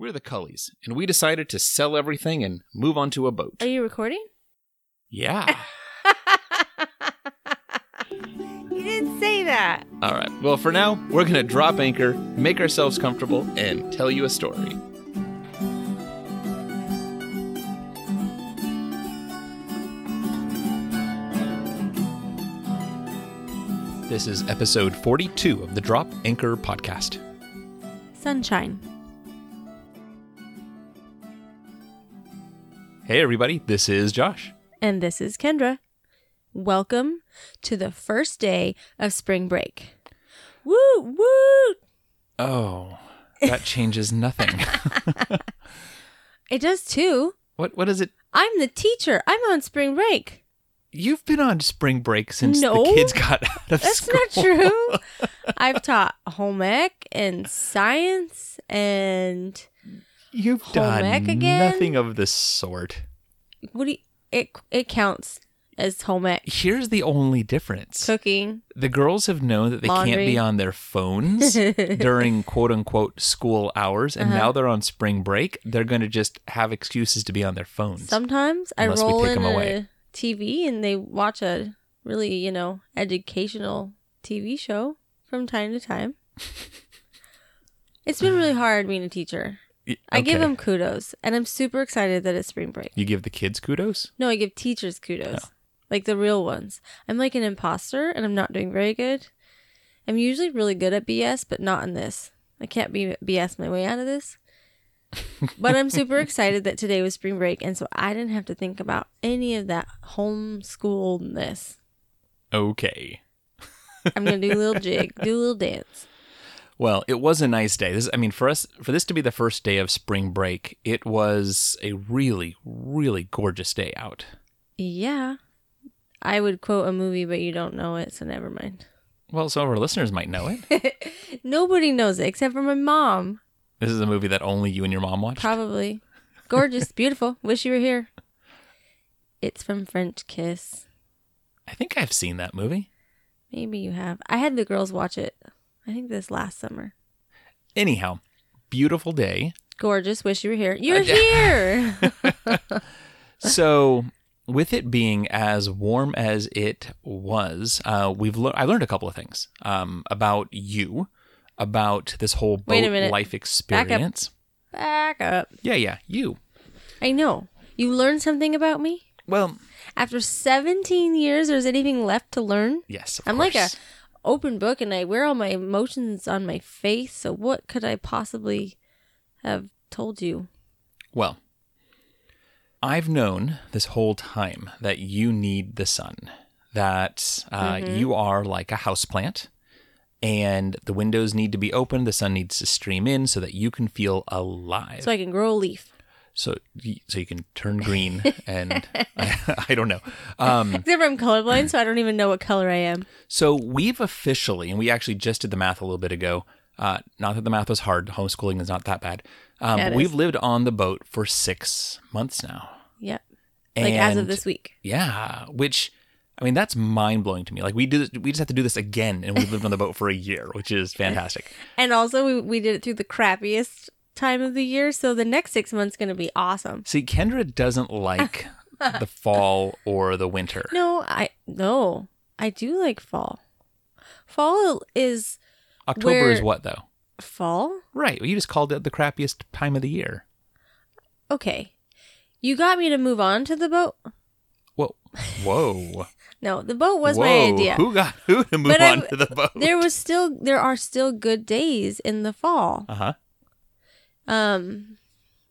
We're the Culleys, and we decided to sell everything and move onto a boat. Are you recording? Yeah. you didn't say that. All right. Well, for now, we're going to drop anchor, make ourselves comfortable, and tell you a story. This is episode 42 of the Drop Anchor podcast. Sunshine. Hey, everybody. This is Josh. And this is Kendra. Welcome to the first day of spring break. Woo, woo! Oh, that changes nothing. It does too. what What is it? I'm the teacher. I'm on spring break. You've been on spring break since No. the kids got out of That's school. That's not true. I've taught home ec and science and You've done again? nothing of the sort. what do you, it it counts as home ec. Here's the only difference. Cooking. the girls have known that they can't be on their phones during quote unquote school hours, and Uh-huh. now they're on spring break. They're going to just have excuses to be on their phones. Sometimes I roll in a away. TV and they watch a really, you know, educational TV show from time to time. it's been really hard being a teacher. Y- I give them kudos, and I'm super excited that it's spring break. You give the kids kudos? No, I give teachers kudos, Oh. like the real ones. I'm like an imposter, and I'm not doing very good. I'm usually really good at BS, but not in this. I can't be BS my way out of this. but I'm super excited that today was spring break, and so I didn't have to think about any of that homeschooledness. Okay. I'm gonna do a little jig, do a little dance. Well, it was a nice day. This, I mean, for us, for this to be the first day of spring break, it was a really, really gorgeous day out. Yeah, I would quote a movie, but you don't know it, so never mind. Well, some of our listeners might know it. Nobody knows it except for my mom. This is a movie that only you and your mom watched. Probably. Gorgeous, beautiful. Wish you were here. It's from French Kiss. I think I've seen that movie. Maybe you have. I had the girls watch it. I think this last summer. Anyhow, beautiful day. Gorgeous. Wish you were here. You're Uh, here. so with it being as warm as it was uh, we've le- i learned a couple of things um, about you about this whole boat Wait a minute. life experience Back up. yeah yeah you I know. You learned something about me? well After 17 years, there's anything left to learn? yes of I'm like a course. Open book and I wear all my emotions on my face. So what could I possibly have told you? well i've known this whole time that you need the sun that uh, Mm-hmm. you are like a houseplant and the windows need to be open the sun needs to stream in so that you can feel alive So I can grow a leaf. So so you can turn green and I, I don't know um Except I'm colorblind, so I don't even know what color I am. so we've officially and we actually just did the math a little bit ago uh not that the math was hard homeschooling is not that bad um Yeah, we've is. lived on the boat for six months now Yep. Like as of this week. yeah which i mean that's mind-blowing to me like we do this, we just have to do this again and we've lived on the boat for a year which is fantastic And also, we, we did it through the crappiest time of the year. So the next six months going to be awesome. see kendra doesn't like the fall or the winter No, I no, I do like fall. Fall is october is what though fall. right well, you just called it the crappiest time of the year Okay, you got me to move on to the boat. Whoa. Whoa. No, the boat was Whoa. my idea. Who got who to move But on I'm- to the boat? There was still there are still good days in the fall. Uh huh. Um,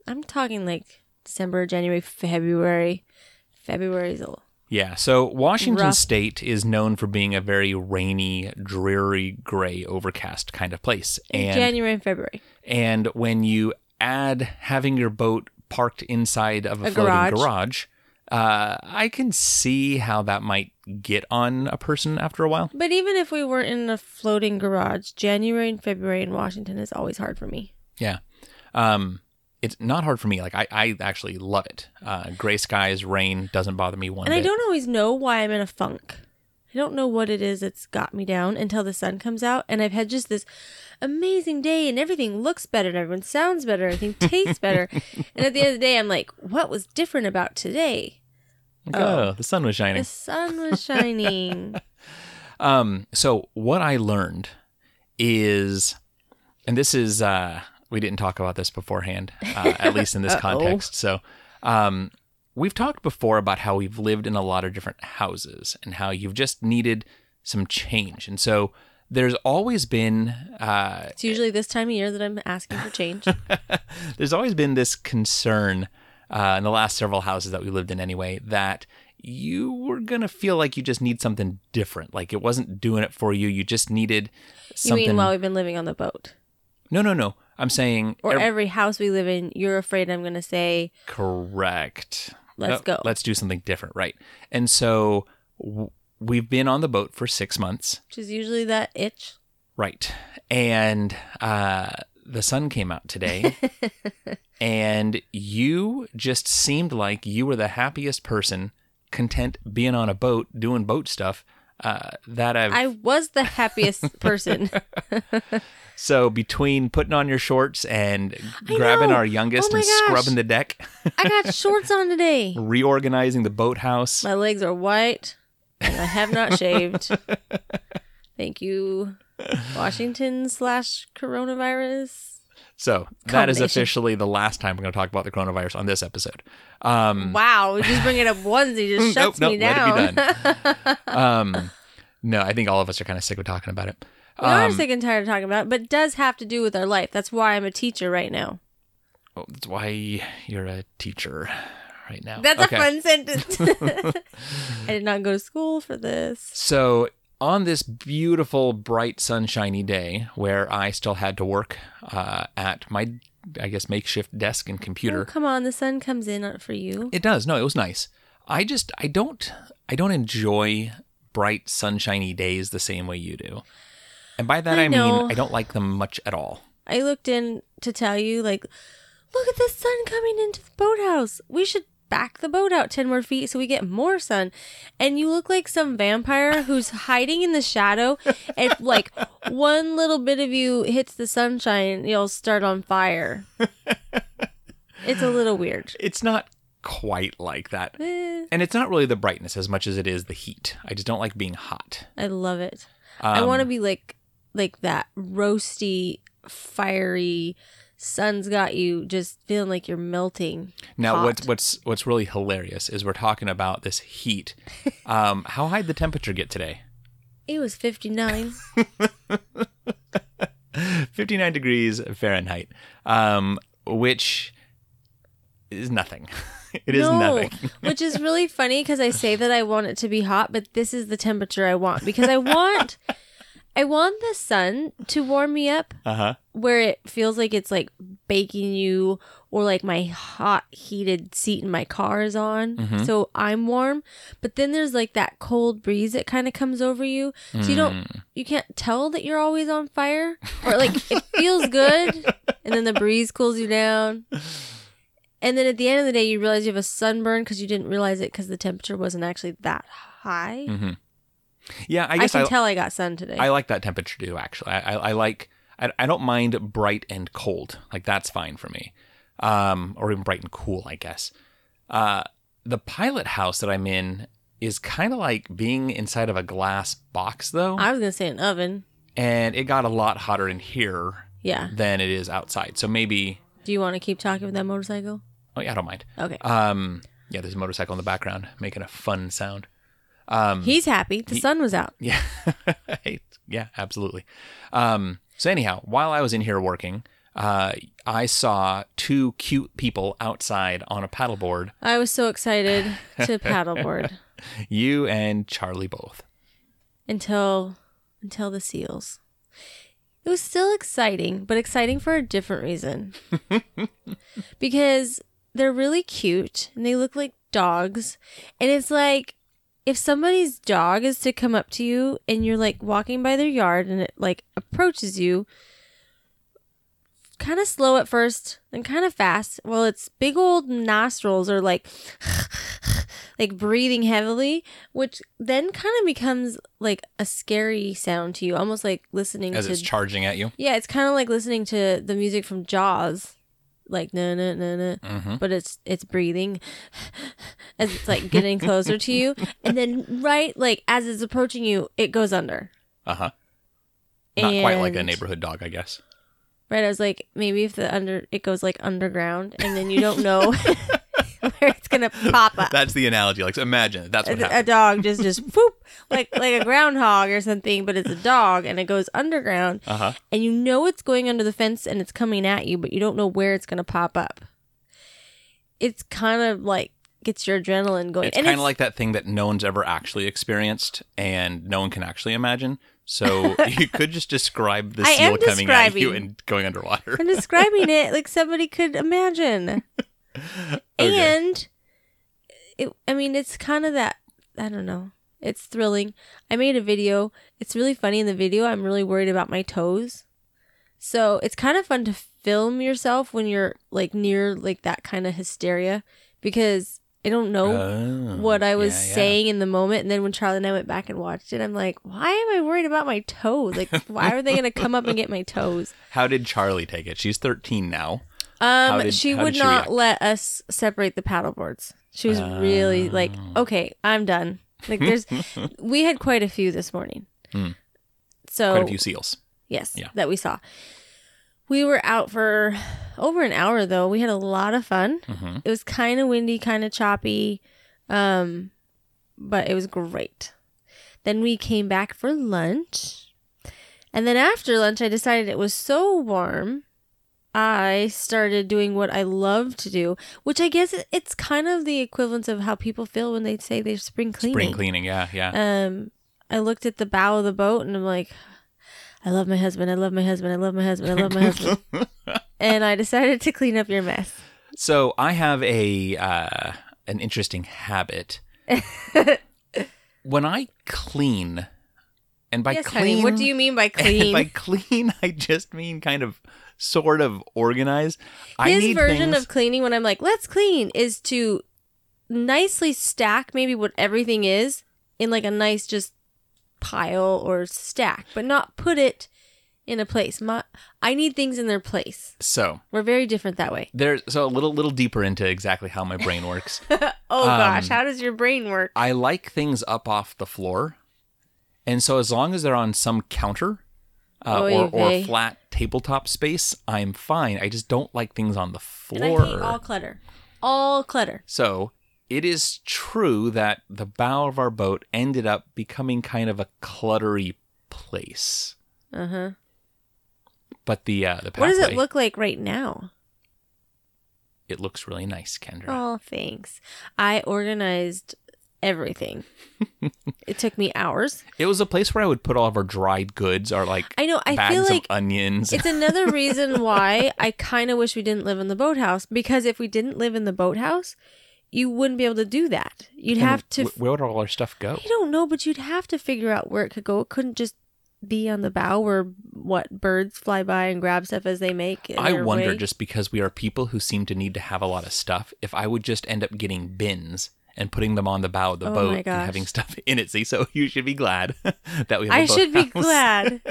I'm talking like December, January, February. February's a Yeah. So Washington Rough. State is known for being a very rainy, dreary, gray, overcast kind of place. And January and February. and when you add having your boat parked inside of a, A floating garage. garage, uh, I can see how that might get on a person after a while. But even if we weren't in a floating garage, January and February in Washington is always hard for me. Yeah. Um, it's not hard for me. Like I, I actually love it. Uh, gray skies, rain doesn't bother me one And I don't always know why I'm in a funk. I don't know what it is that's got me down until the sun comes out, and I've had just this amazing day, and everything looks better, and everyone sounds better, everything tastes better, and at the end of the day, I'm like, what was different about today? Oh, the sun was shining. The sun was shining. Um, so what I learned is, and this is, uh, we didn't talk about this beforehand, uh, at least in this context. So, um, we've talked before about how we've lived in a lot of different houses and how you've just needed some change. And so there's always been, uh, it's usually this time of year that I'm asking for change. there's always been this concern uh, in the last several houses that we lived in anyway that you were gonna feel like you just need something different like it wasn't doing it for you you just needed something. You mean while we've been living on the boat? no no no i'm saying Or ev- every house we live in, you're afraid I'm going to say, correct Let's No, go. let's do something different right and so w- we've been on the boat for six months which is usually that itch. Right. And uh, the sun came out today, and you just seemed like you were the happiest person, content being on a boat, doing boat stuff. Uh, that I've I was the happiest person. so between putting on your shorts and grabbing our youngest Oh and gosh. scrubbing the deck, I got shorts on today. reorganizing the boathouse. My legs are white and I have not shaved. Thank you, Washington slash coronavirus. So that is officially the last time we're going to talk about the coronavirus on this episode. Um, Wow, we just bring it up once, he just shuts nope, me nope, down. let it be done. um, no, I think all of us are kind of sick of talking about it. We are Um, sick and tired of talking about it, but it does have to do with our life. That's why I'm a teacher right now. well, that's why you're a teacher right now. That's Okay. a fun sentence. I did not go to school for this. So on this beautiful, bright, sunshiny day, where I still had to work uh, at my, I guess, makeshift desk and Oh, computer, come on, the sun comes in for you. it does. No, it was nice. I just, I don't, I don't enjoy bright, sunshiny days the same way you do. And by that I I, mean I don't like them much at all. I looked in to tell you, like, look at the sun coming into the boathouse. We should back the boat out 10 more feet so we get more sun. And you look like some vampire who's hiding in the shadow. And like one little bit of you hits the sunshine, you'll start on fire. It's a little weird. It's not quite like that. Eh, And it's not really the brightness as much as it is the heat. I just don't like being hot. I love it. I Um, want to be like like that roasty, fiery sun's got you just feeling like you're melting. Now, hot. what's what's what's really hilarious is we're talking about this heat. Um, how high did the temperature get today? It was 59. 59 degrees Fahrenheit, um, which is nothing. It is no, nothing. which is really funny because I say that I want it to be hot, but this is the temperature I want because I want, I want the sun to warm me up Uh huh. where it feels like it's like baking you or like my hot heated seat in my car is on Mm-hmm. so i'm warm but then there's like that cold breeze that kind of comes over you so you Mm. don't you can't tell that you're always on fire or like it feels good and then the breeze cools you down and then at the end of the day you realize you have a sunburn because you didn't realize it because the temperature wasn't actually that high Mm-hmm. Yeah, I I, guess can I, tell i got sun today I like that temperature too. Actually, I, I, I like. I, I don't mind bright and cold. Like that's fine for me. Um, or even bright and cool, I guess. Uh, the pilot house that I'm in is kind of like being inside of a glass box, though, i was gonna say an oven and it got a lot hotter in here yeah than it is outside. So maybe. do you want to keep talking with that motorcycle Oh yeah, I don't mind. okay Um, yeah, there's a motorcycle in the background making a fun sound. Um, He's happy. The sun was out. Yeah. yeah, absolutely. Um, so anyhow, while I was in here working, uh, I saw two cute people outside on a paddleboard. I was so excited to paddleboard You and Charlie both. until until the seals. It was still exciting, but exciting for a different reason. because they're really cute and they look like dogs. And it's like if somebody's dog is to come up to you and you're like walking by their yard and it like approaches you kind of slow at first and kind of fast. Well, its big old nostrils are like like breathing heavily, which then kind of becomes like a scary sound to you, almost like listening As to it's charging at you. Yeah, it's kind of like listening to the music from Jaws, like no no no Mm-hmm. but it's it's breathing as it's like getting closer to you, and then right like as it's approaching you, it goes under. Uh huh. Not quite like a neighborhood dog, I guess. Right, I was like, maybe if the under it goes like underground, and then you don't know where it's gonna pop up. That's the analogy. Like, imagine that's what a, a dog just just whoop like like a groundhog or something, but it's a dog and it goes underground, Uh huh. and you know it's going under the fence and it's coming at you, but you don't know where it's going to pop up. It's kind of like gets your adrenaline going. It's kind of like that thing that no one's ever actually experienced and no one can actually imagine. So you could just describe the I seal coming at you and going underwater. I'm describing it like somebody could imagine. Okay. And it, I mean, it's kind of that. I don't know. It's thrilling. I made a video. It's really funny in the video. I'm really worried about my toes. So it's kind of fun to film yourself when you're like near like that kind of hysteria because I don't know Oh, what I was yeah, yeah. saying in the moment. And then when Charlie and I went back and watched it, I'm like, why am I worried about my toes? Like, why are they going to come up and get my toes? How did Charlie take it? She's 13 now. Um, did- she would she not react? let us separate the paddle boards. She was really like, Oh. okay, I'm done. Like, there's, we had quite a few this morning. Hmm. So, Quite a few seals. yes, Yeah. that we saw. We were out for over an hour though. We had a lot of fun. hmm It was kind of windy, kind of choppy, um, but it was great. Then we came back for lunch. And then after lunch, I decided it was so warm. I started doing what I love to do, which I guess it's kind of the equivalent of how people feel when they say they're spring cleaning. Spring cleaning. Yeah, yeah. Um, I looked at the bow of the boat and I'm like, I love my husband. I love my husband. I love my husband. I love my husband. and I decided to clean up your mess. So I have a uh, an interesting habit. when I clean, and by yes, clean, honey. What do you mean by clean? by clean, I just mean kind of, sort of organize. I His need version things- of cleaning, when I'm like, let's clean, is to nicely stack maybe what everything is in like a nice just pile or stack, but not put it in a place. My, I need things in their place. so We're very different that way. there's so a little little deeper into exactly how my brain works. Oh gosh, Um, how does your brain work? I like things up off the floor, and so as long as they're on some counter. Uh, Oy or, or vey. flat tabletop space, I'm fine. I just don't like things on the And I floor. hate all clutter. All clutter. So it is true that the bow of our boat ended up becoming kind of a cluttery place. Uh huh. But the uh, the What does it look like right now? It looks really nice, Kendra. Oh, thanks. I organized everything. it took me hours. It was a place where I would put all of our dried goods, our like I know. I bags feel like of onions. it's another reason why I kind of wish we didn't live in the boathouse because if we didn't live in the boathouse, you wouldn't be able to do that. You'd And have to. wh- where would all our stuff go? I don't know, but you'd have to figure out where it could go. It couldn't just be on the bow where what birds fly by and grab stuff as they make. in I their wonder, way. just because we are people who seem to need to have a lot of stuff, if I would just end up getting bins and putting them on the bow of the Oh boat and having stuff in it. See, so you should be glad that we have. a I should be glad.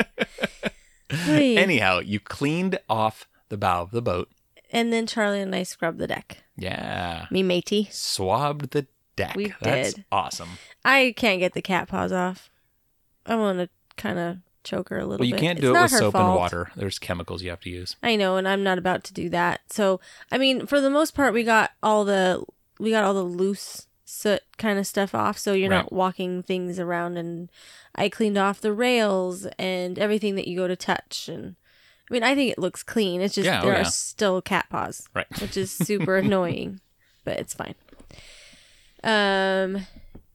Anyhow, you cleaned off the bow of the boat. and then Charlie and I scrubbed the deck. Yeah. Me matey. Swabbed the deck. We That's did. awesome. I can't get the cat paws off. I want to kind of choke her a little Well, you bit. can't It's do it with soap and water. There's chemicals you have to use. I know, and I'm not about to do that. So, I mean, for the most part, we got all the we got all the loose soot kind of stuff off, so you're Right. not walking things around. And I cleaned off the rails and everything that you go to touch. And I mean, I think it looks clean. It's just Yeah, oh there yeah. are still cat paws, Right. which is super annoying, but it's fine. Um,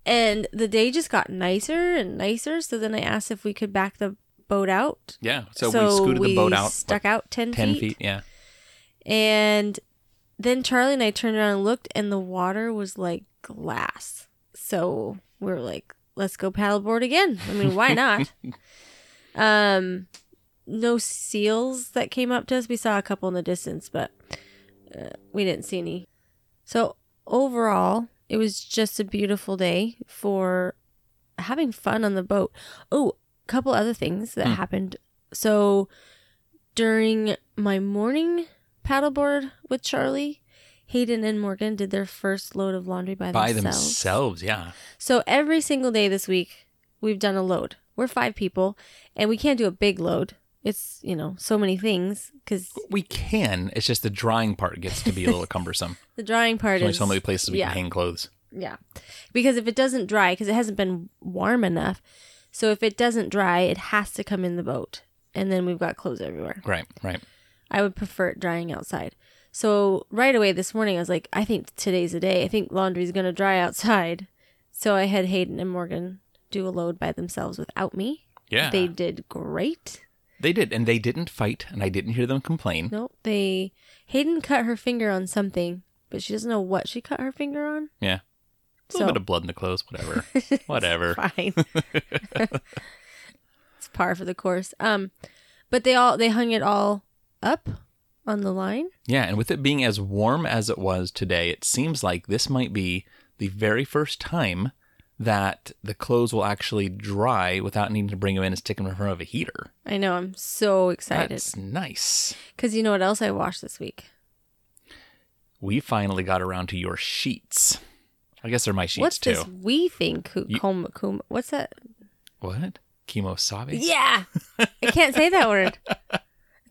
and the day just got nicer and nicer. So then I asked if we could back the boat out. Yeah. So, we scooted the boat out Stuck out 10, 10 feet. feet. Yeah. And then Charlie and I turned around and looked, and the water was like glass. So we are like, let's go paddleboard again. I mean, why not? um, no seals that came up to us. We saw a couple in the distance, but uh, we didn't see any. So overall, It was just a beautiful day for having fun on the boat. Oh, a couple other things that Hmm. happened. So during my morning paddleboard with Charlie, Hayden and Morgan did their first load of laundry by, themselves. By themselves. themselves, yeah. So every single day this week, we've done a load. We're five people, and we can't do a big load. It's you know so many things because We can. It's just the drying part gets to be a little cumbersome. the drying part There's only is so many places we yeah. can hang clothes. Yeah. Because if it doesn't dry, because it hasn't been warm enough, so if it doesn't dry, it has to come in the boat. And then we've got clothes everywhere. Right, right. I would prefer it drying outside. So right away this morning, I was like, I think today's the day. I think laundry's going to dry outside. So I had Hayden and Morgan do a load by themselves without me. Yeah. They did great. They did, and they didn't fight, and I didn't hear them complain. Nope. They, Hayden cut her finger on something, but she doesn't know what she cut her finger on. Yeah. A So little bit of blood in the clothes, whatever. whatever. fine. it's par for the course. Um, but they all they hung it all up on the line. Yeah, and with it being as warm as it was today, it seems like this might be the very first time that the clothes will actually dry without needing to bring them in and stick them in front of a heater. I know. I'm so excited That's nice. because you know what else I washed this week? We finally got around to your sheets. I guess they're my sheets What's too. this we think? Ku- You- Kum, kum, what's that? What? Kimosabe? Yeah, I can't say that word.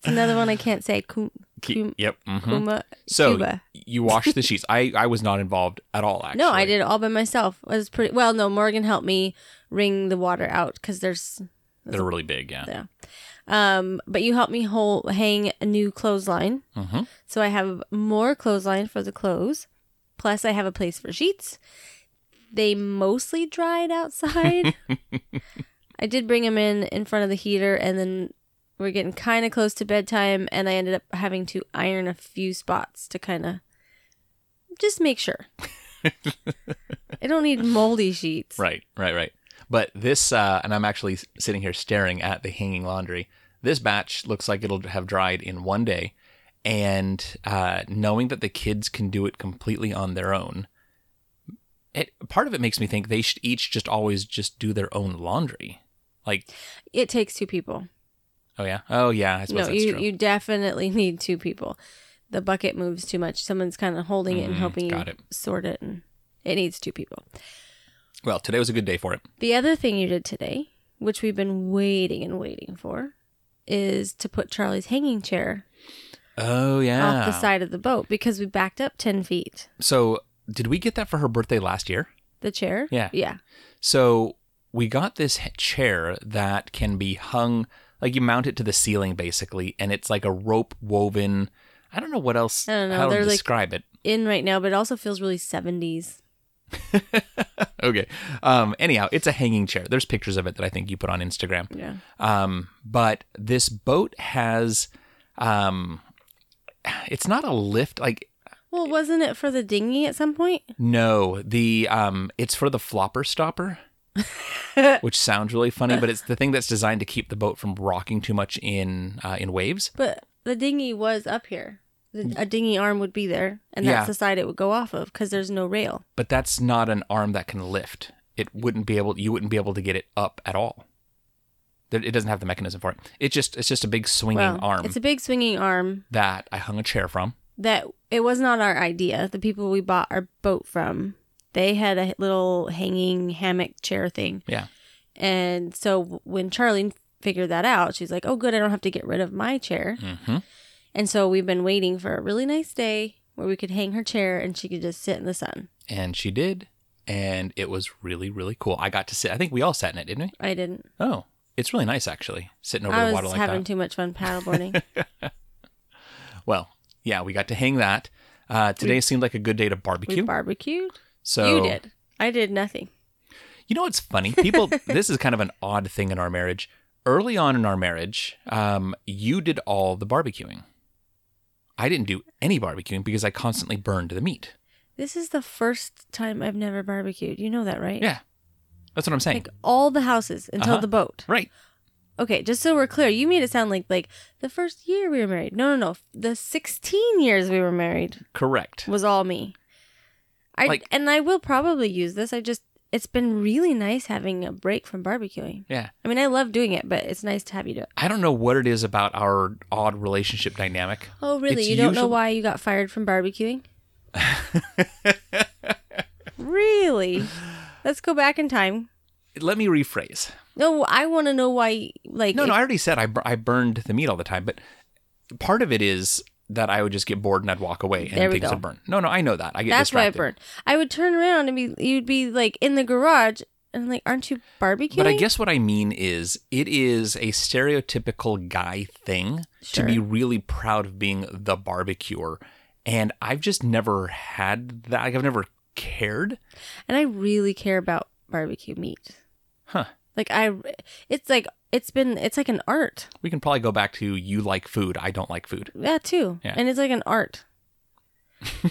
It's another one I can't say. Kum, Ki- kum, yep. mhm. kuma, So Cuba. you washed the sheets. I, I was not involved at all, actually. No, I did it all by myself. It was pretty well. No, Morgan helped me wring the water out because there's They're really big, yeah. Yeah. Um, but you helped me whole hang a new clothesline. hmm So I have more clothesline for the clothes. Plus I have a place for sheets. They mostly dried outside. I did bring them in in front of the heater and then we're getting kind of close to bedtime and I ended up having to iron a few spots to kind of just make sure. I don't need moldy sheets. Right, right, right. But this, uh, and I'm actually sitting here staring at the hanging laundry. This batch looks like it'll have dried in one day. And uh, knowing that the kids can do it completely on their own, it part of it makes me think they should each just always just do their own laundry. Like, It takes two people. Oh yeah, oh yeah, I suppose no, that's you true. you definitely need two people. The bucket moves too much. Someone's kind of holding it and Mhm, helping you got it. sort it, and it needs two people. well, today was a good day for it. The other thing you did today, which we've been waiting and waiting for, is to put Charlie's hanging chair Oh yeah. off the side of the boat because we backed up ten feet. So did we get that for her birthday last year? The chair, Yeah. yeah, So we got this h- chair that can be hung, like you mount it to the ceiling basically, and it's like a rope woven. I don't know what else. I don't know, How to like- describe it? in right now, but it also feels really seventies. Okay. Um. Anyhow, it's a hanging chair. There's pictures of it that I think you put on Instagram. Yeah, Um. But this boat has, um, it's not a lift. Like well, wasn't it for the dinghy at some point? no, the um, it's for the flopper stopper. which sounds really funny, but it's the thing that's designed to keep the boat from rocking too much in uh, in waves. But the dinghy was up here. The, a dinghy arm would be there, and that's Yeah. the side it would go off of because there's no rail. but that's not an arm that can lift. It wouldn't be able. You wouldn't be able to get it up at all. It doesn't have the mechanism for it. It just it's just a big swinging Well, arm it's a big swinging arm that I hung a chair from. that it was not our idea. The people we bought our boat from, they had a little hanging hammock chair thing, Yeah, and so when Charlie figured that out, she's like, "Oh, good, I don't have to get rid of my chair." hmm And so we've been waiting for a really nice day where we could hang her chair and she could just sit in the sun. and she did, and it was really really cool. I got to sit. I think we all sat in it, didn't we? I didn't. Oh, it's really nice actually, sitting over I the was water like having that. too much fun paddleboarding. well, yeah, we got to hang that. Uh, today seemed like a good day to we barbecue. barbecued. So You did. I did nothing. You know what's funny? People, this is kind of an odd thing in our marriage. Early on in our marriage, um, you did all the barbecuing. I didn't do any barbecuing because I constantly burned the meat. This is the first time I've never barbecued. You know that, right? Yeah, that's what I'm saying. Like all the houses until Uh-huh. the boat. right. Okay, just so we're clear, you made it sound like like the first year we were married. No, no, no. The 16 years we were married Correct. was all me. I Like- and I will probably use this. I just it's been really nice having a break from barbecuing. Yeah. I mean, I love doing it, but it's nice to have you do it. I don't know what it is about our odd relationship dynamic. Oh, really? It's you don't know why you got fired from barbecuing? really? Let's go back in time. Let me rephrase. No, I want to know why. Like, No, if- no, I already said I, I burned the meat all the time, but part of it is that I would just get bored and I'd walk away and things go. would burn. No, no, I know that. I get that's why I distracted. burned. I would turn around and be, you'd be like in the garage, and I'm like, aren't you barbecuing? But I guess what I mean is it is a stereotypical guy thing Sure. to be really proud of being the barbecuer. And I've just never had that. Like, I've never cared. and I really care about barbecue meat. Huh. Like I, it's like it's been it's like an art. We can probably go back to you like food, I don't like food. Yeah, too. Yeah. And it's like an art.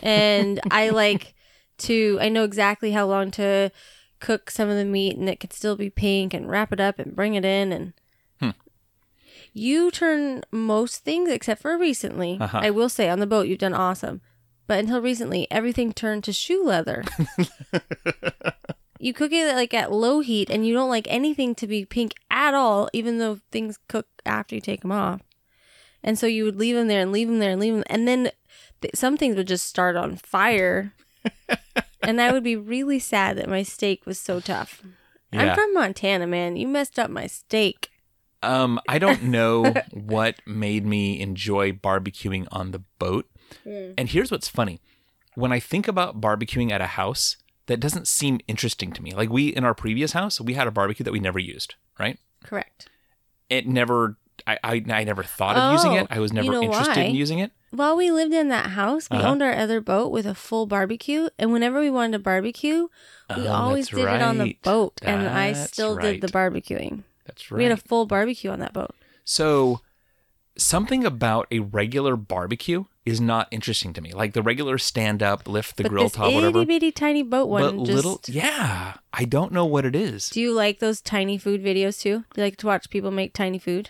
and I like to I know exactly how long to cook some of the meat and it could still be pink and wrap it up and bring it in and Hmm. you turn most things except for recently. Uh-huh. I will say on the boat you've done awesome. But until recently everything turned to shoe leather. you cook it like at low heat and you don't like anything to be pink at all even though things cook after you take them off. And so you would leave them there and leave them there and leave them. And then th- some things would just start on fire. and I would be really sad that my steak was so tough. I'm from Montana, man. You messed up my steak. Um, I don't know what made me enjoy barbecuing on the boat. And here's what's funny. When I think about barbecuing at a house, that doesn't seem interesting to me. Like we in our previous house, we had a barbecue that we never used, right? Correct. It never I I, I never thought of using it. Oh, I was you never know interested why? in using it. While we lived in that house, we Uh-huh. owned our other boat with a full barbecue. And whenever we wanted to barbecue, we Oh, always that's did it on the right. boat. And I That's still did the barbecuing. That's right. We had a full barbecue on that boat. So something about a regular barbecue is not interesting to me. Like the regular stand up, lift the but grill this top, itty whatever. bitty tiny boat one But just little, yeah, I don't know what it is. Do you like those tiny food videos too? Do you like to watch people make tiny food?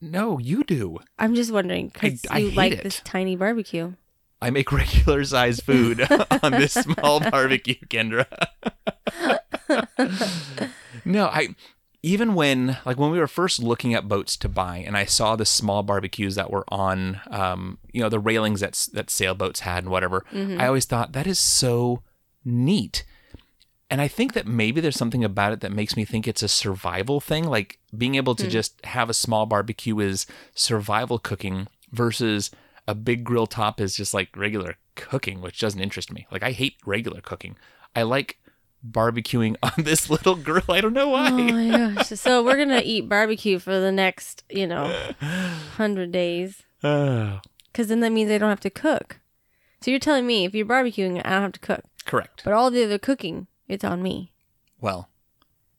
No, you do. I'm just wondering because I you hate like it. this tiny barbecue. I make regular size food on this small barbecue, Kendra. no, I even when like when we were first looking at boats to buy, and I saw the small barbecues that were on, um, you know, the railings that that sailboats had and whatever. I always thought that is so neat. And I think that maybe there's something about it that makes me think it's a survival thing. Like being able to just have a small barbecue is survival cooking versus a big grill top is just like regular cooking, which doesn't interest me. Like I hate regular cooking. I like barbecuing on this little grill. I don't know why. Oh my gosh! So we're gonna eat barbecue for the next, you know, hundred days. Because then that means I don't have to cook. So you're telling me if you're barbecuing, I don't have to cook, correct. but all the other cooking, it's on me. Well,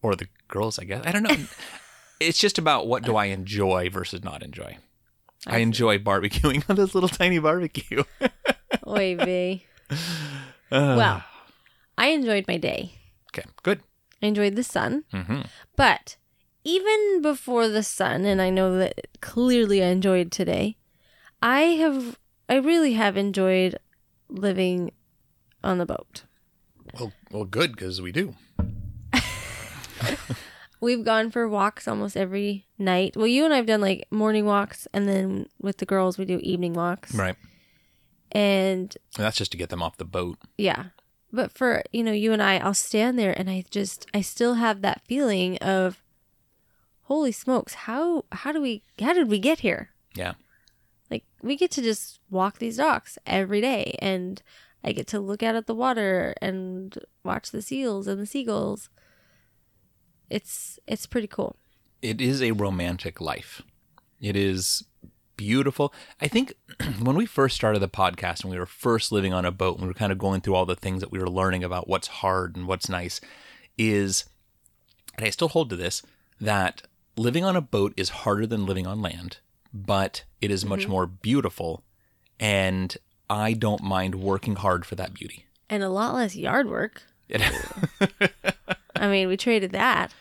or the girls, I guess. I don't know. it's just about what do I enjoy versus not enjoy. I, I enjoy barbecuing on this little tiny barbecue. Oy vey. Ah. Well, I enjoyed my day. Okay, good. I enjoyed the sun. hmm But even before the sun, and I know that clearly I enjoyed today, I have, I really have enjoyed living on the boat. Well, well, good because we do. We've gone for walks almost every night. Well, you and I have done like morning walks, and then with the girls, we do evening walks. Right. And And that's just to get them off the boat. yeah. But for, you know, you and I, I'll stand there and I just, I still have that feeling of, holy smokes, how, how do we, how did we get here? Yeah. Like we get to just walk these docks every day and I get to look out at the water and watch the seals and the seagulls. It's it's pretty cool. It is a romantic life. It is beautiful. I think when we first started the podcast and we were first living on a boat and we were kind of going through all the things that we were learning about what's hard and what's nice is and I still hold to this that living on a boat is harder than living on land, but it is much mm-hmm. more beautiful and I don't mind working hard for that beauty. And a lot less yard work. I mean, we traded that.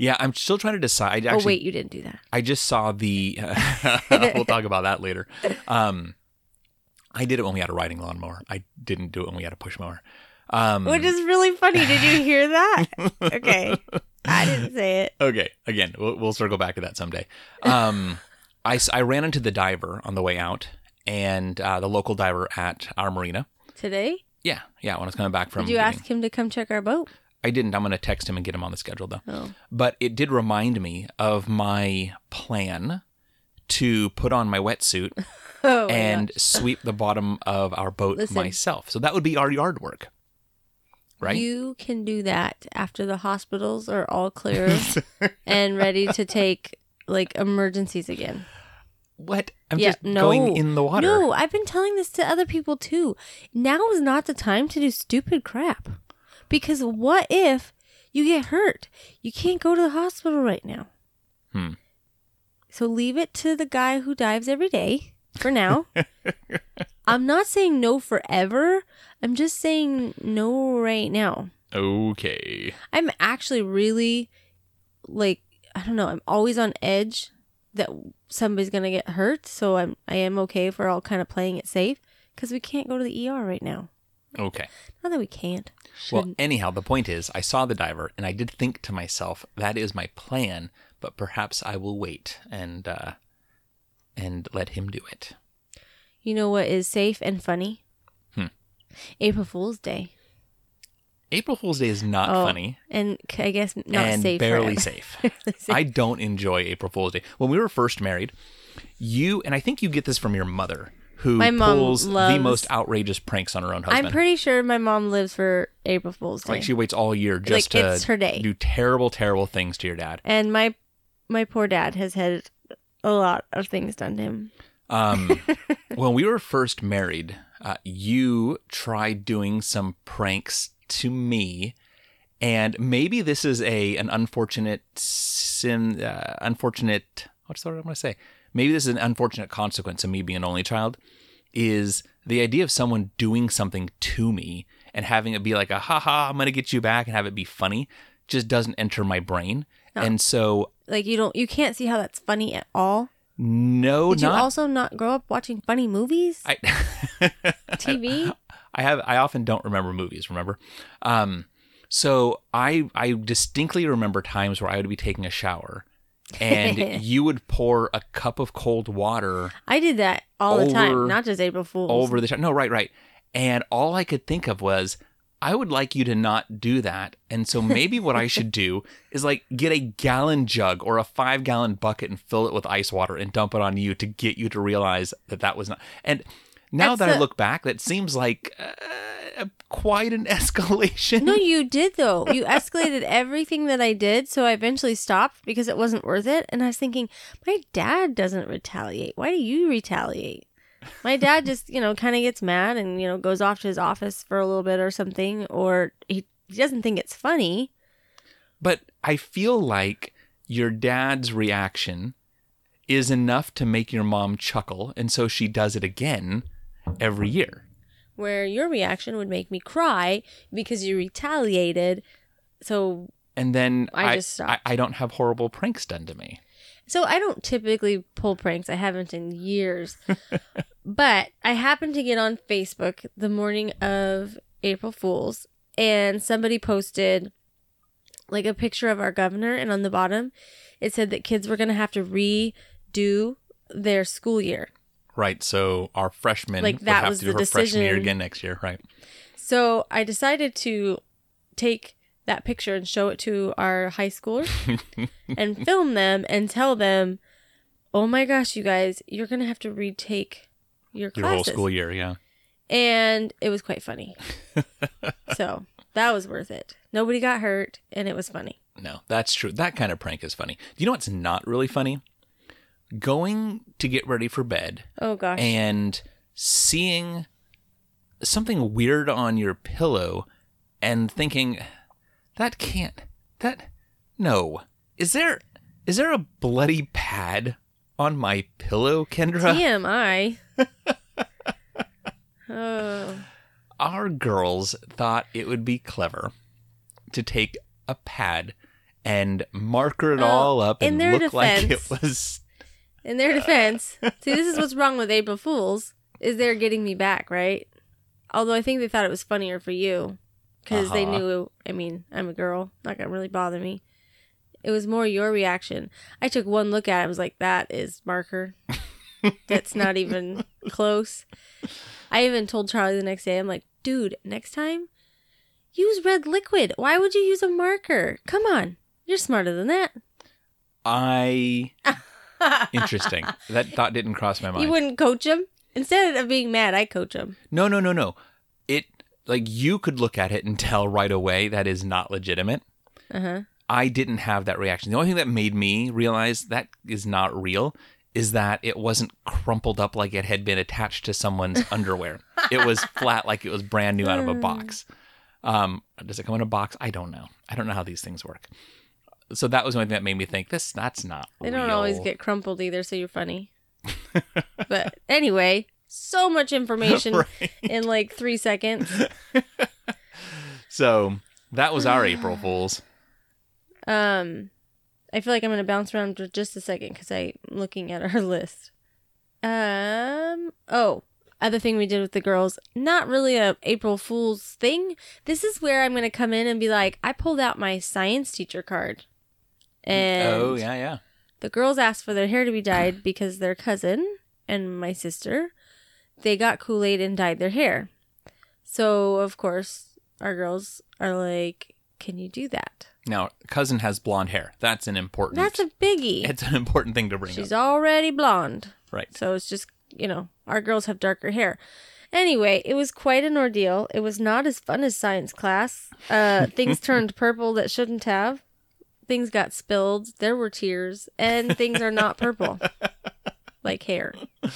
Yeah, I'm still trying to decide. Actually, oh wait, you didn't do that. I just saw the. we'll talk about that later. Um, I did it when we had a riding lawnmower. I didn't do it when we had a push mower. Um, Which is really funny. Did you hear that? okay. I didn't say it. okay, again, we'll, we'll circle back to that someday. Um, I, I ran into the diver on the way out, and uh, the local diver at our marina. Today? Yeah, yeah. When I was coming back from, Did you getting- ask him to come check our boat? I didn't. I'm going to text him and get him on the schedule though. Oh. But it did remind me of my plan to put on my wetsuit Oh, and sweep the bottom of our boat Listen. myself. So that would be our yard work, right? You can do that after the hospitals are all clear and ready to take like emergencies again. what? I'm Yeah, just no. going in the water. No, I've been telling this to other people too. Now is not the time to do stupid crap. Because what if you get hurt? You can't go to the hospital right now. Hmm. So leave it to the guy who dives every day for now. I'm not saying no forever. I'm just saying no right now. Okay. I'm actually really like I don't know, I'm always on edge that somebody's going to get hurt, so I'm I am okay if we're all kind of playing it safe cuz we can't go to the ER right now. Okay. Not that we can't. Well, Shouldn't. anyhow, the point is, I saw the diver, and I did think to myself, that is my plan. But perhaps I will wait and uh, and let him do it. you know what is safe and funny? Hmm. April Fool's Day. April Fool's Day is not Oh, funny And I guess not and safe. barely safe. Barely safe. I don't enjoy April Fool's Day. When we were first married, you and I think you get this from your mother, who My mom pulls the most outrageous pranks on her own husband. I'm pretty sure my mom lives for April Fool's Day. like she waits all year just Like, to it's her day. do terrible, terrible things to your dad. and my my poor dad has had a lot of things done to him. Um, when we were first married, uh, you tried doing some pranks to me, and maybe this is a an unfortunate sin, uh, unfortunate. What's the word I'm going to say? Maybe this is an unfortunate consequence of me being an only child. Is the idea of someone doing something to me and having it be like a ha ha, I'm going to get you back and have it be funny just doesn't enter my brain. And so, Like you don't you can't see how that's funny at all. no, Did you not also not grow up watching funny movies? I, TV? I have I often don't remember movies, remember? Um so I I distinctly remember times where I would be taking a shower and you would pour a cup of cold water I did that all the time, not just April Fools. over the shower. No, right, right. And all I could think of was I would like you to not do that. And so maybe what I should do is like get a gallon jug or a five gallon bucket and fill it with ice water and dump it on you to get you to realize that that was not. And now That's that I look back, that seems like uh, quite an escalation. No, you did though. You escalated everything that I did, so I eventually stopped because it wasn't worth it. And I was thinking, my dad doesn't retaliate. Why do you retaliate? My dad just, you know, kind of gets mad and you know goes off to his office for a little bit or something, or he, he doesn't think it's funny. But I feel like your dad's reaction is enough to make your mom chuckle. And so she does it again every year. Where your reaction would make me cry because you retaliated. So And then I I, just I. I don't have horrible pranks done to me. So I don't typically pull pranks. I haven't in years. but I happened to get on Facebook the morning of April Fools and somebody posted like a picture of our governor and on the bottom it said that kids were going to have to redo their school year. Right. So our freshman Like, would that have was to do the her freshman year decision. again next year. Right. So I decided to take that picture and show it to our high schoolers and film them and tell them, "Oh my gosh, you guys, you're gonna have to retake your Your whole school year. Yeah. And it was quite funny. so that was worth it. Nobody got hurt, and it was funny. No, that's true. That kind of prank is funny. Do you know what's not really funny? Going to get ready for bed Oh gosh, and seeing something weird on your pillow and thinking that can't that no. Is there is there a bloody pad on my pillow kendra? TMI. oh, our girls thought it would be clever to take a pad and marker it Oh, all up and look like it was in their defense, see, this is what's wrong with April Fools. is they're getting me back, right? Although I think they thought it was funnier for you because they Uh-huh. knew. I mean, I'm a girl, not gonna really bother me. It was more your reaction. I took one look at it. I was like, "That is marker. That's not even close." I even told Charlie the next day. I'm like, "Dude, next time, use red liquid. Why would you use a marker? Come on, you're smarter than that." I interesting. that thought didn't cross my mind. You wouldn't coach him instead of being mad. I coach him. No, no, no, no. It like you could look at it and tell right away that is not legitimate. Uh huh. I didn't have that reaction. The only thing that made me realize that is not real is that it wasn't crumpled up like it had been attached to someone's underwear. It was flat like it was brand new out of a box. Um, does it come in a box? I don't know. I don't know how these things work. So that was the only thing that made me think this. That's not. They don't real. always get crumpled either, so you're funny. but anyway, so much information Right. in like three seconds. So that was our April Fools. Um, I feel like I'm gonna bounce around for just a second because I'm looking at our list. Um. Oh, other thing we did with the girls. Not really a April Fool's thing. This is where I'm gonna come in and be like, I pulled out my science teacher card, and oh yeah, yeah. the girls asked for their hair to be dyed because their cousin and my sister they got kool-aid and dyed their hair so of course our girls are like can you do that Now cousin has blonde hair. That's an important. that's a biggie It's an important thing to bring she's up. already blonde Right. so it's just you know our girls have darker hair anyway it was quite an ordeal it was not as fun as science class uh things turned purple that shouldn't have things got spilled there were tears and things are not purple like hair it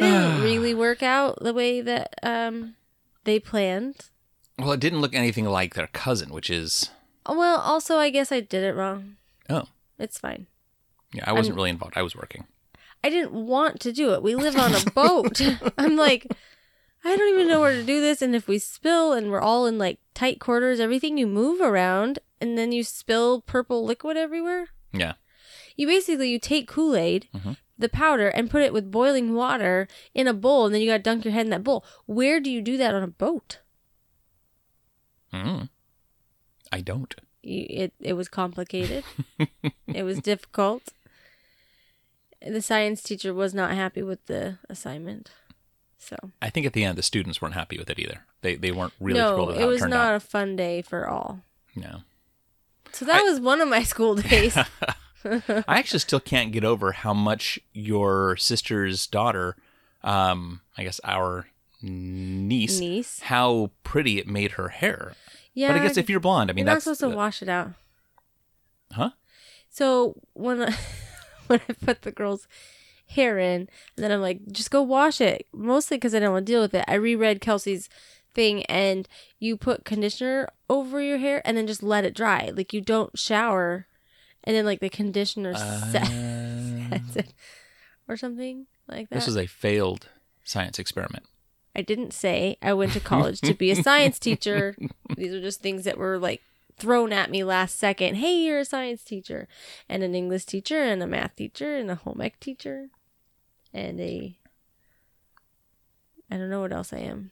didn't really work out the way that um they planned Well, it didn't look anything like their cousin, which is well also i guess i did it wrong oh it's fine yeah. I wasn't I'm- really involved. I was working. I didn't want to do it. We live on a boat. I'm like, I don't even know where to do this. And if we spill and we're all in like tight quarters, everything you move around and then you spill purple liquid everywhere. Yeah. You basically you take Kool-Aid, Mhm. the powder, and put it with boiling water in a bowl, and then you gotta dunk your head in that bowl. Where do you do that on a boat? Mm. I don't. You, it it was complicated. it was difficult. The science teacher was not happy with the assignment. So I think at the end the students weren't happy with it either. They they weren't really no, thrilled with it how it was turned not out. a fun day for all. No. So that I- was one of my school days. I actually still can't get over how much your sister's daughter, um, I guess our niece, Niece. how pretty it made her hair. Yeah, but I guess if you're blonde, I mean you're not that's supposed to uh, wash it out. huh? So when I, when I put the girl's hair in, and then I'm like, just go wash it. Mostly because I don't want to deal with it. I reread Kelsey's thing, and you put conditioner over your hair, and then just let it dry. Like you don't shower, and then like the conditioner sets, Uh, sets it, or something like that. this was a failed science experiment. I didn't say I went to college to be a science teacher. These are just things that were like thrown at me last second. Hey, you're a science teacher, and an English teacher, and a math teacher, and a home ec teacher, and a I don't know what else I am.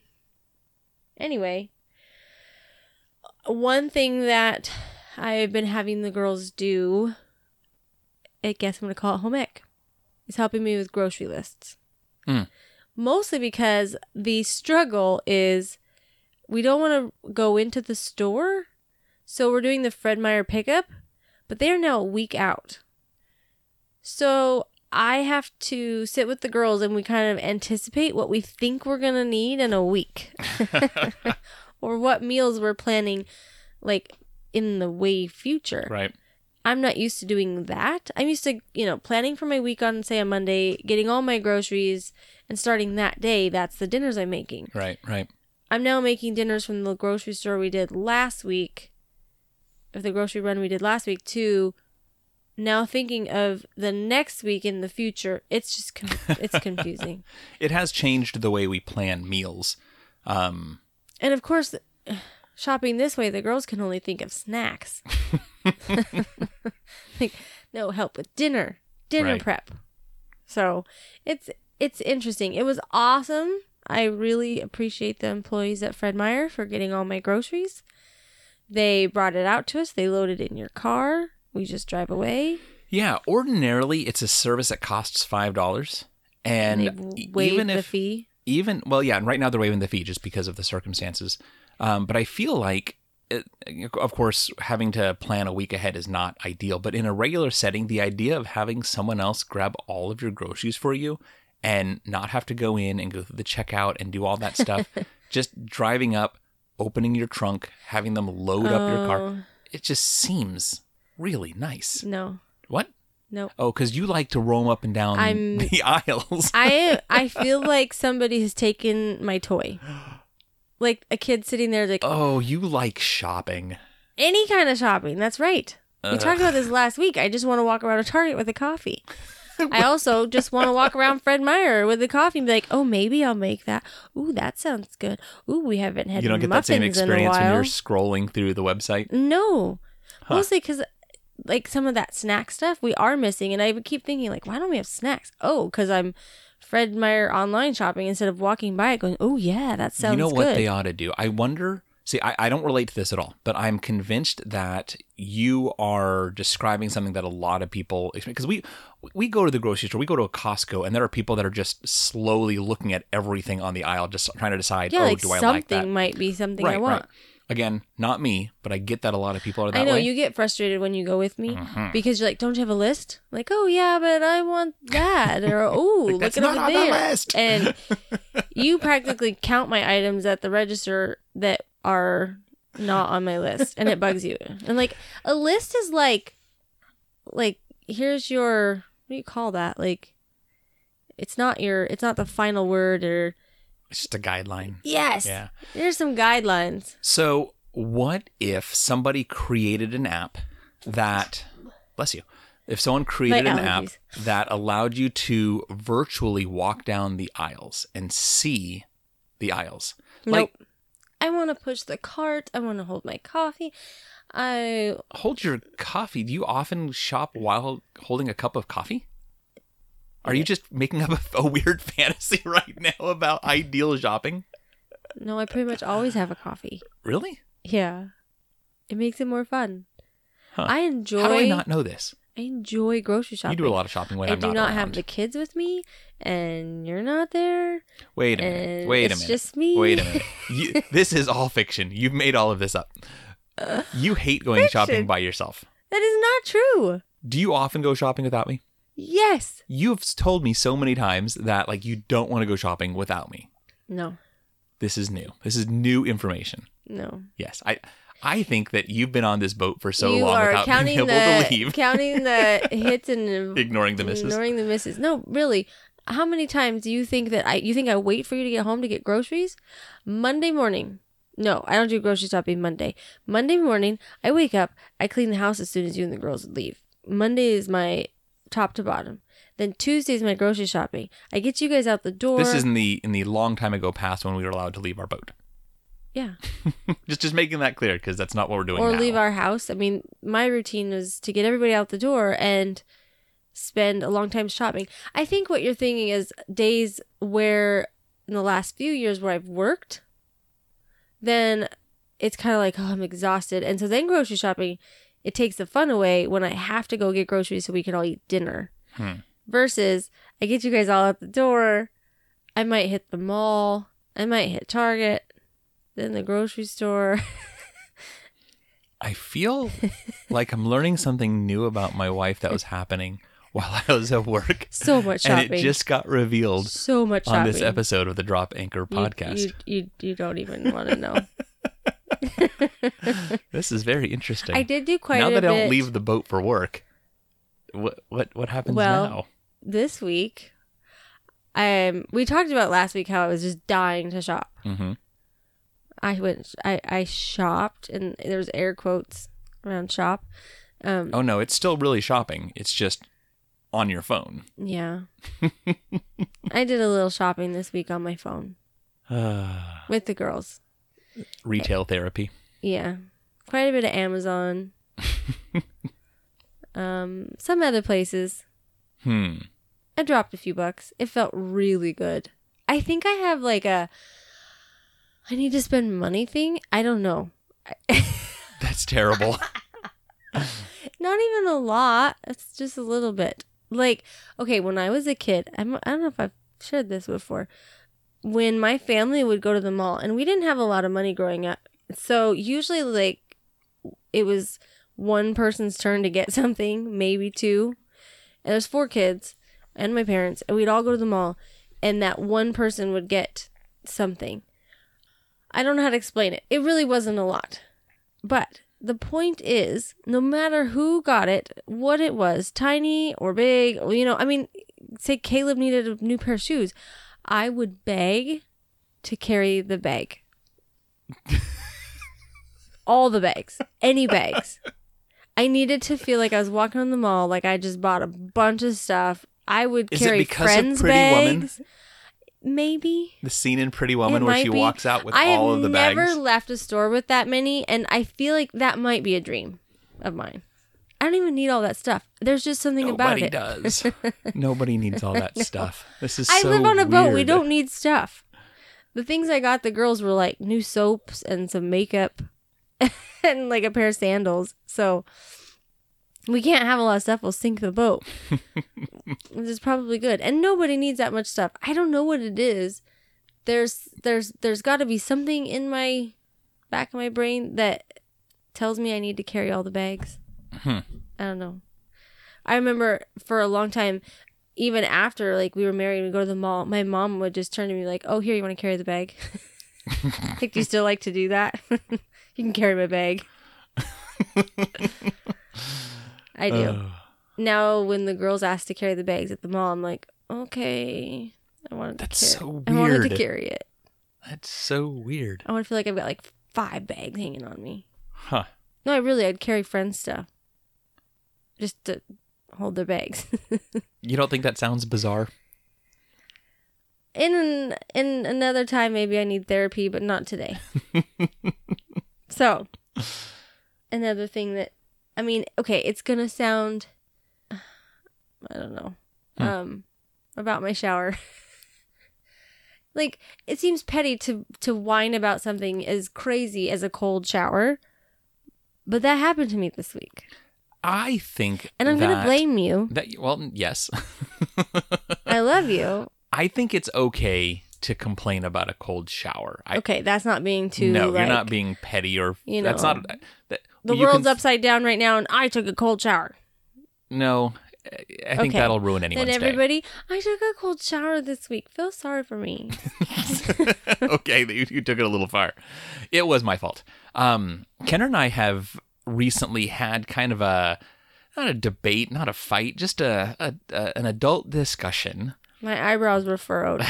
Anyway, one thing that I've been having the girls do, I guess I'm going to call it home ec, is helping me with grocery lists hmm. mostly because the struggle is we don't want to go into the store. So we're doing the Fred Meyer pickup, but they are now a week out. So I have to sit with the girls and we kind of anticipate what we think we're going to need in a week or what meals we're planning like in the way future. Right. I'm not used to doing that. I'm used to, you know, planning for my week on, say, a Monday, getting all my groceries, and starting that day. That's the dinners I'm making. Right. Right. I'm now making dinners from the grocery store we did last week, of the grocery run we did last week, to now thinking of the next week in the future. It's just, con- it's confusing. It has changed the way we plan meals. Um, And of course, shopping this way, the girls can only think of snacks. like, no help with dinner, dinner Right. prep. So it's it's interesting. It was awesome. I really appreciate the employees at Fred Meyer for getting all my groceries. They brought it out to us. They loaded it in your car. We just drive away. Yeah, ordinarily it's a service that costs five dollars, and, And they waive even the if fee. even well, yeah, and right now they're waiving the fee just because of the circumstances. Um, but I feel like, it, of course, having to plan a week ahead is not ideal. But in a regular setting, the idea of having someone else grab all of your groceries for you and not have to go in and go through the checkout and do all that stuff, just driving up, opening your trunk, having them load up your car, Oh, it just seems really nice. No, What? no. Oh, because you like to roam up and down I'm- the aisles. I I feel like somebody has taken my toy. Like a kid sitting there, like oh, you like shopping. any kind of shopping. That's right. We uh. talked about this last week. I just want to walk around a Target with a coffee. I also just want to walk around Fred Meyer with a coffee and be like, oh, maybe I'll make that. Ooh, that sounds good. Ooh, we haven't had You don't get that same experience when you're scrolling through the website. No, Huh. mostly because like some of that snack stuff we are missing, and I would keep thinking like, why don't we have snacks? Oh, because I'm Fred Meyer online shopping instead of walking by it going, oh yeah, that sounds you know good. what they ought to do? I wonder. See, I, I don't relate to this at all, but I'm convinced that you are describing something that a lot of people because we we go to the grocery store, we go to a Costco, and there are people that are just slowly looking at everything on the aisle, just trying to decide, yeah, oh, like do I something like that? might be something right, I want. right. Again, not me, but I get that a lot of people are that I know way. you get frustrated when you go with me Mhm. because you're like, don't you have a list? like, oh yeah, but I want that, or oh, Like, look at not over on the list. and you practically count my items at the register that are not on my list, and it bugs you. And like a list is like, like here's your what do you call that? Like, it's not your, it's not the final word, or It's just a guideline. yes, Yeah. Here's some guidelines. So, what if somebody created an app that, bless you, if someone created an app that allowed you to virtually walk down the aisles and see the aisles? Like, nope. I want to push the cart. I want to hold my coffee. I hold your coffee. Do you often shop while holding a cup of coffee? Are you just making up a, a weird fantasy right now about ideal shopping? no. I pretty much always have a coffee. Really? Yeah, it makes it more fun. Huh. I enjoy. How do I not know this? I enjoy grocery shopping. You do a lot of shopping when I I'm do not, not, have the kids with me, and you're not there. Wait a minute. Wait a minute. just me. Wait a minute. You, this is all fiction. You've made all of this up. You hate going shopping by yourself. That is not true. Do you often go shopping without me? Yes. You've told me so many times that like you don't want to go shopping without me. No. This is new. This is new information. No. Yes, I I think that you've been on this boat for so you long are without being counting able the to leave, counting the hits and ignoring the misses. ignoring the misses. No, really. How many times do you think that I you think I wait for you to get home to get groceries? Monday morning. No, I don't do grocery shopping Monday. Monday morning, I wake up, I clean the house as soon as you and the girls leave. Monday is my top to bottom. Then Tuesday is my grocery shopping. I get you guys out the door. This is in the in the long time ago past when we were allowed to leave our boat. yeah. just just making that clear because that's not what we're doing or now. leave our house. I mean, my routine was to get everybody out the door and spend a long time shopping. I think what you're thinking is days where in the last few years where I've worked, then it's kind of like, oh, I'm exhausted. And so then grocery shopping, it takes the fun away when I have to go get groceries so we can all eat dinner. Hmm. Versus, I get you guys all out the door. I might hit the mall. I might hit Target, then the grocery store. I feel like I'm learning something new about my wife that was happening while I was at work. So much and it just got revealed so much shopping. on this episode of the Drop Anchor podcast. You, you, you, don't even want to know. this is very interesting. I did do quite now a that I don't leave the boat for work, what what what happens Well, now? this week. Um, we talked about last week how I was just dying to shop. hmm I went, I, I shopped, and there was air quotes around shop. Um, Oh no, it's still really shopping. It's just on your phone. yeah. I did a little shopping this week on my phone with the girls. Retail therapy. Yeah, quite a bit of Amazon. um, some other places. Hmm. I dropped a few bucks. It felt really good. I think I have like a I need to spend money thing. I don't know. That's terrible. Not even a lot. It's just a little bit. Like, okay, when I was a kid, I'm, I don't know if I've shared this before. When my family would go to the mall, and we didn't have a lot of money growing up. So usually, like, it was one person's turn to get something, maybe two. And there's four kids and my parents, and we'd all go to the mall, and that one person would get something. I don't know how to explain it. It really wasn't a lot. But the point is, no matter who got it, what it was, tiny or big, you know, I mean, say Caleb needed a new pair of shoes, I would beg to carry the bag. All the bags, any bags. I needed to feel like I was walking on the mall, like I just bought a bunch of stuff. I would Is it carry because of friends' Pretty Woman? bags. Maybe. The scene in Pretty Woman It where she be. walks out with I all of the bags. I have never left a store with that many, and I feel like that might be a dream of mine. I don't even need all that stuff. There's just something Nobody about it. does. Nobody needs all that stuff. This is I so live on a boat. We don't need stuff. The things I got the girls were like new soaps and some makeup and like a pair of sandals. So we can't have a lot of stuff. We'll sink the boat. Which is probably good. And nobody needs that much stuff. I don't know what it is. There's there's there's got to be something in my back of my brain that tells me I need to carry all the bags. Hmm. I don't know. I remember for a long time, even after like we were married, we go to the mall. My mom would just turn to me like, "Oh, here, you want to carry the bag? like, do you still like to do that? you can carry my bag." I do. Ugh. now, when the girls ask to carry the bags at the mall, I'm like, "Okay, I wanted That's to carry. so I wanted to carry it. That's so weird. I want to feel like I've got like five bags hanging on me. Huh. No, I really, I'd carry friends' stuff just to hold their bags." You don't think that sounds bizarre? in in another time maybe I need therapy, but not today. so, another thing that I mean, okay, it's going to sound I don't know. Hmm. Um about my shower. like it seems petty to to whine about something as crazy as a cold shower. But that happened to me this week. I think And I'm going to blame you. that well, yes. I love you. I think it's okay to complain about a cold shower. I Okay, that's not being too no, like, you're not being petty or you know. that's not that the world's can- upside down right now and I took a cold shower. No, I think Okay. that'll ruin anyone's Then everybody, I took a cold shower this week. Feel sorry for me. okay, you, you took it a little far. It was my fault. Um, Kendra and I have recently had kind of a not a debate, not a fight, just a, a, a an adult discussion My eyebrows were furrowed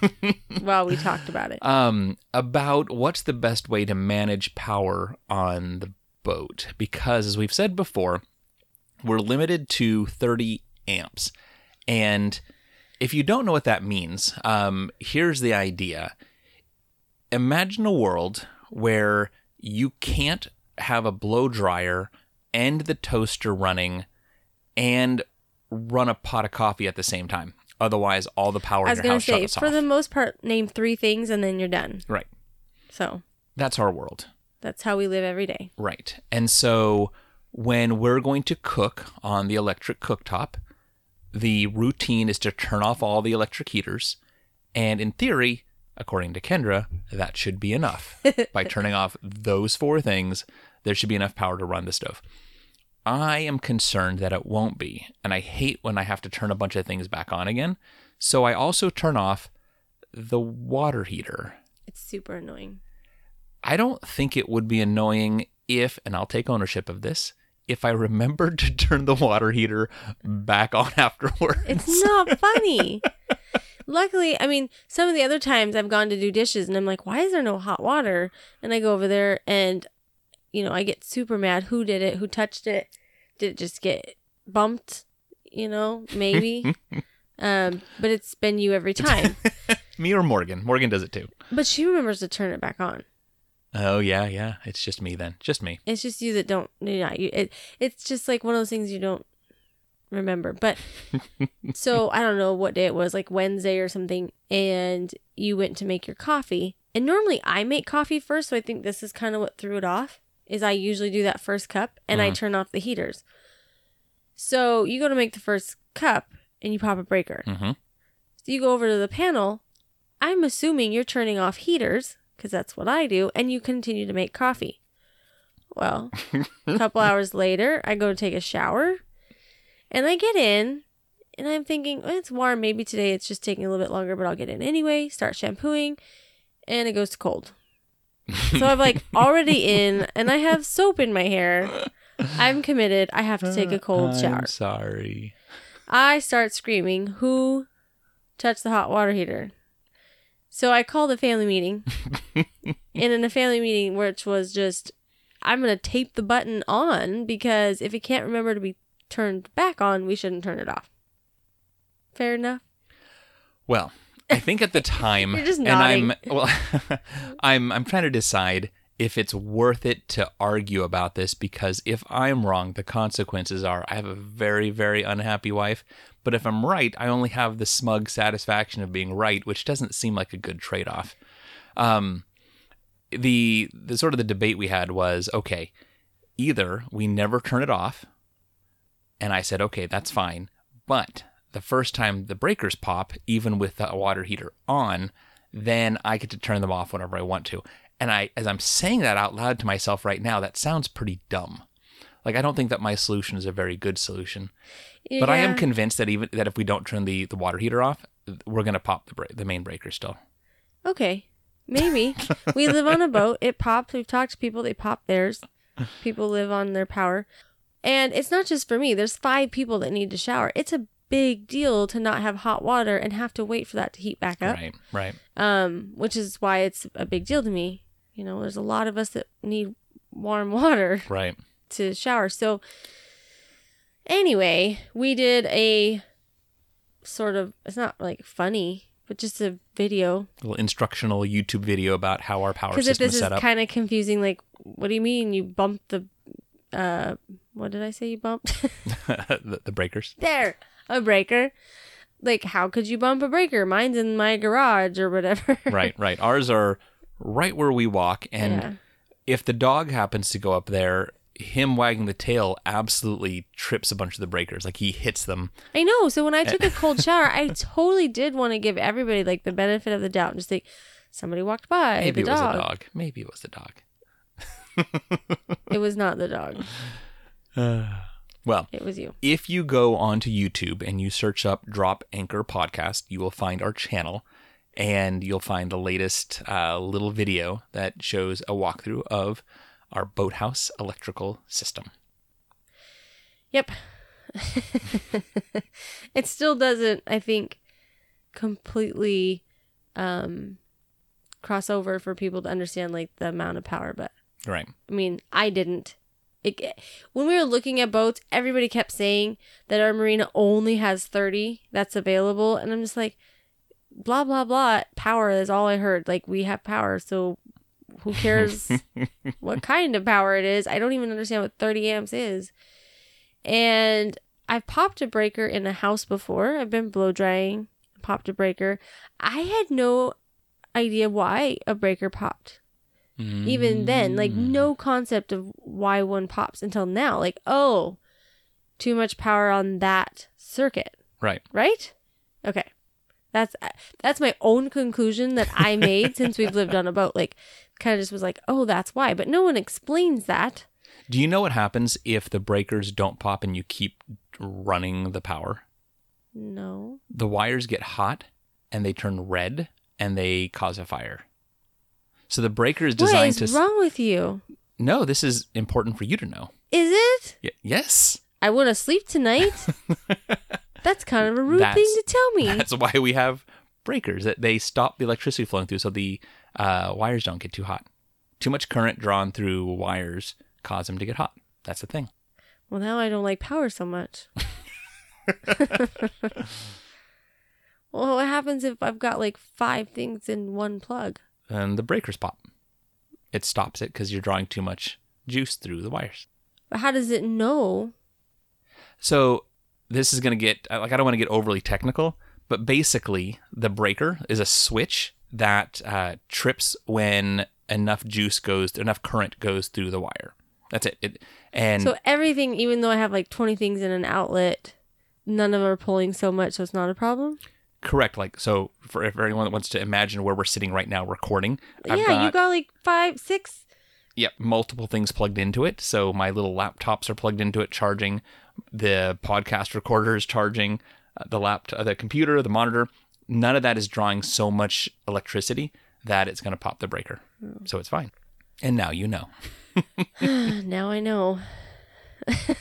while we talked about it. um, about what's the best way to manage power on the boat. Because, as we've said before, we're limited to 30 amps. And if you don't know what that means, um, here's the idea Imagine a world where you can't have a blow dryer and the toaster running and run a pot of coffee at the same time. Otherwise, all the power I in your house say, for off. the most part, name three things and then you're done. right. So That's our world. that's how we live every day. Right. And so when we're going to cook on the electric cooktop, the routine is to turn off all the electric heaters. And in theory, according to Kendra, that should be enough. By turning off those four things, there should be enough power to run the stove. I am concerned that it won't be. And I hate when I have to turn a bunch of things back on again. So I also turn off the water heater. It's super annoying. I don't think it would be annoying if, and I'll take ownership of this, if I remembered to turn the water heater back on afterwards. It's not funny. Luckily, I mean, some of the other times I've gone to do dishes and I'm like, why is there no hot water? And I go over there and, you know, I get super mad. Who did it? Who touched it? Did it just get bumped? You know, maybe. um, but it's been you every time. me or Morgan. Morgan does it too. but she remembers to turn it back on. Oh yeah, yeah. It's just me then. Just me. It's just you that don't. You, it, it's just like one of those things you don't remember. But so I don't know what day it was, like Wednesday or something, and you went to make your coffee. And normally I make coffee first, so I think this is kind of what threw it off. Is I usually do that first cup and I Mhm. turn off the heaters. So you go to make the first cup and you pop a breaker. hmm So you go over to the panel. I'm assuming you're turning off heaters because that's what I do, and you continue to make coffee. Well, a couple hours later, I go to take a shower, and I get in, and I'm thinking "Oh, it's warm. Maybe today it's just taking a little bit longer, but I'll get in anyway. Start shampooing, and it goes to cold. So I'm like already in, and I have soap in my hair. I'm committed. I have to uh, take a cold shower. I'm sorry. I start screaming, Who touched the hot water heater? So I called a family meeting. and in a family meeting, which was just, I'm going to tape the button on because if it can't remember to be turned back on, we shouldn't turn it off. Fair enough. Well, I think at the time, You're just and I'm well, I'm I'm trying to decide if it's worth it to argue about this because if I'm wrong, the consequences are I have a very very unhappy wife. But if I'm right, I only have the smug satisfaction of being right, which doesn't seem like a good trade off. Um, the the sort of the debate we had was okay, either we never turn it off, and I said okay, that's fine, but the first time the breakers pop, even with the water heater on, then I get to turn them off whenever I want to. And I, as I'm saying that out loud to myself right now, that sounds pretty dumb. Like I don't think that my solution is a very good solution. But I am convinced that even that if we don't turn the, the water heater off, we're gonna pop the bra- the main breaker still. Okay. Maybe. we live on a boat. It pops. We've talked to people. They pop theirs. People live on their power. And it's not just for me. There's five people that need to shower. It's a big deal to not have hot water and have to wait for that to heat back up. Right, right. Um, which is why it's a big deal to me. You know, there's a lot of us that need warm water Right. to shower. So anyway, we did a sort of it's not like funny, but just a video A little instructional YouTube video about how our power Because if system this is is kind of confusing, like, what do you mean you bump the, uh, what did I say you bumped? the, the breakers. there, a breaker. Like, how could you bump a breaker? Mine's in my garage or whatever. right, right. Ours are right where we walk, and Yeah. if the dog happens to go up there, him wagging the tail absolutely trips a bunch of the breakers. Like he hits them. I know. So when I took a cold shower, I totally did want to give everybody like the benefit of the doubt and just think somebody walked by Maybe it was a dog. Maybe it was the dog. It was not the dog. Well, It was you. if you go onto YouTube and you search up Drop Anchor Podcast, you will find our channel and you'll find the latest uh, little video that shows a walkthrough of our boathouse electrical system. Yep. it still doesn't, I think, completely um cross over for people to understand like the amount of power, but Right. I mean, I didn't. It, when we were looking at boats, everybody kept saying that our marina only has 30 that's available. And I'm just like, blah, blah, blah. Power is all I heard. Like, we have power. So who cares what kind of power it is? I don't even understand what 30 amps is. And I've popped a breaker in a house before. I've been blow drying, popped a breaker. I had no idea why a breaker popped even then like Mm. no concept of why one pops until now like oh too much power on that circuit Right. right okay that's that's my own conclusion that i made since we've lived on a boat like kind of just was like oh that's why but no one explains that Do you know what happens if the breakers don't pop and you keep running the power? no The wires get hot and they turn red and they cause a fire. So the breaker is designed is to. What's wrong with you No, this is important for you to know. is it Y- yes. i want to sleep tonight that's kind of a rude thing to tell me That's why we have breakers. That they stop the electricity flowing through, so the uh, wires don't get too hot. Too much current drawn through wires cause them to get hot. That's the thing. Well, now I don't like power so much. well, what happens if I've got like five things in one plug? And the breakers pop. It stops it because you're drawing too much juice through the wires. But how does it know? So this is going to get like I don't want to get overly technical, but basically the breaker is a switch that uh, trips when enough juice goes, enough current goes through the wire. That's it. it and So everything, even though I have like 20 things in an outlet, none of them are pulling so much, so it's not a problem. Correct, like so for, for anyone that wants to imagine where we're sitting right now recording, I've yeah, got, you got like five, six. Yep, multiple things plugged into it. So my little laptops are plugged into it, charging. The podcast recorder is charging. Uh, the laptop, the computer, the monitor. None of that is drawing so much electricity that it's going to pop the breaker. So it's fine. And now you know. now I know.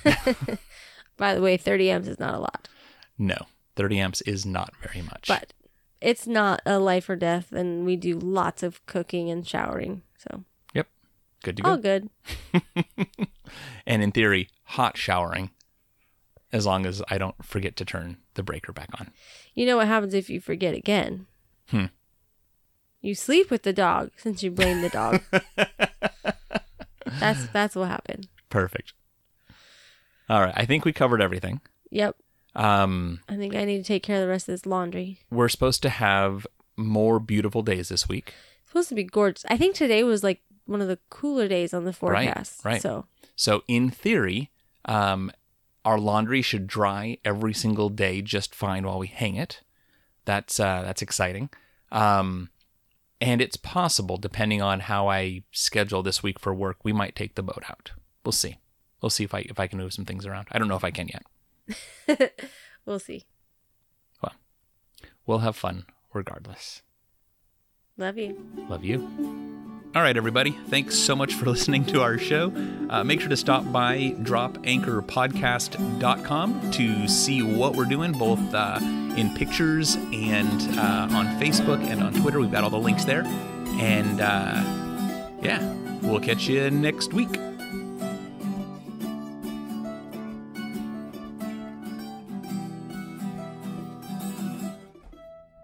By the way, 30 amps is not a lot, No, 30 amps is not very much. but it's not a life or death, and we do lots of cooking and showering, so yep, good to go. all good. and in theory, hot showering, as long as I don't forget to turn the breaker back on. You know what happens if you forget again? Hmm. You sleep with the dog since you blame the dog. that's that's what happened. Perfect. All right, I think we covered everything. Yep. Um, I think I need to take care of the rest of this laundry. we're supposed to have more beautiful days this week. It's supposed to be gorgeous. I think today was like one of the cooler days on the Right, forecast. right. So So in theory, um, our laundry should dry every single day just fine while we hang it. That's uh, that's exciting. Um, and it's possible, depending on how I schedule this week for work, we might take the boat out. We'll see. We'll see if I if I can move some things around. I don't know if I can yet. we'll see. Well, we'll have fun regardless. Love you. Love you. All right, everybody. Thanks so much for listening to our show. Uh, make sure to stop by dropanchorpodcast.com to see what we're doing, both uh, in pictures and uh, on Facebook and on Twitter. We've got all the links there. And uh, yeah, we'll catch you next week.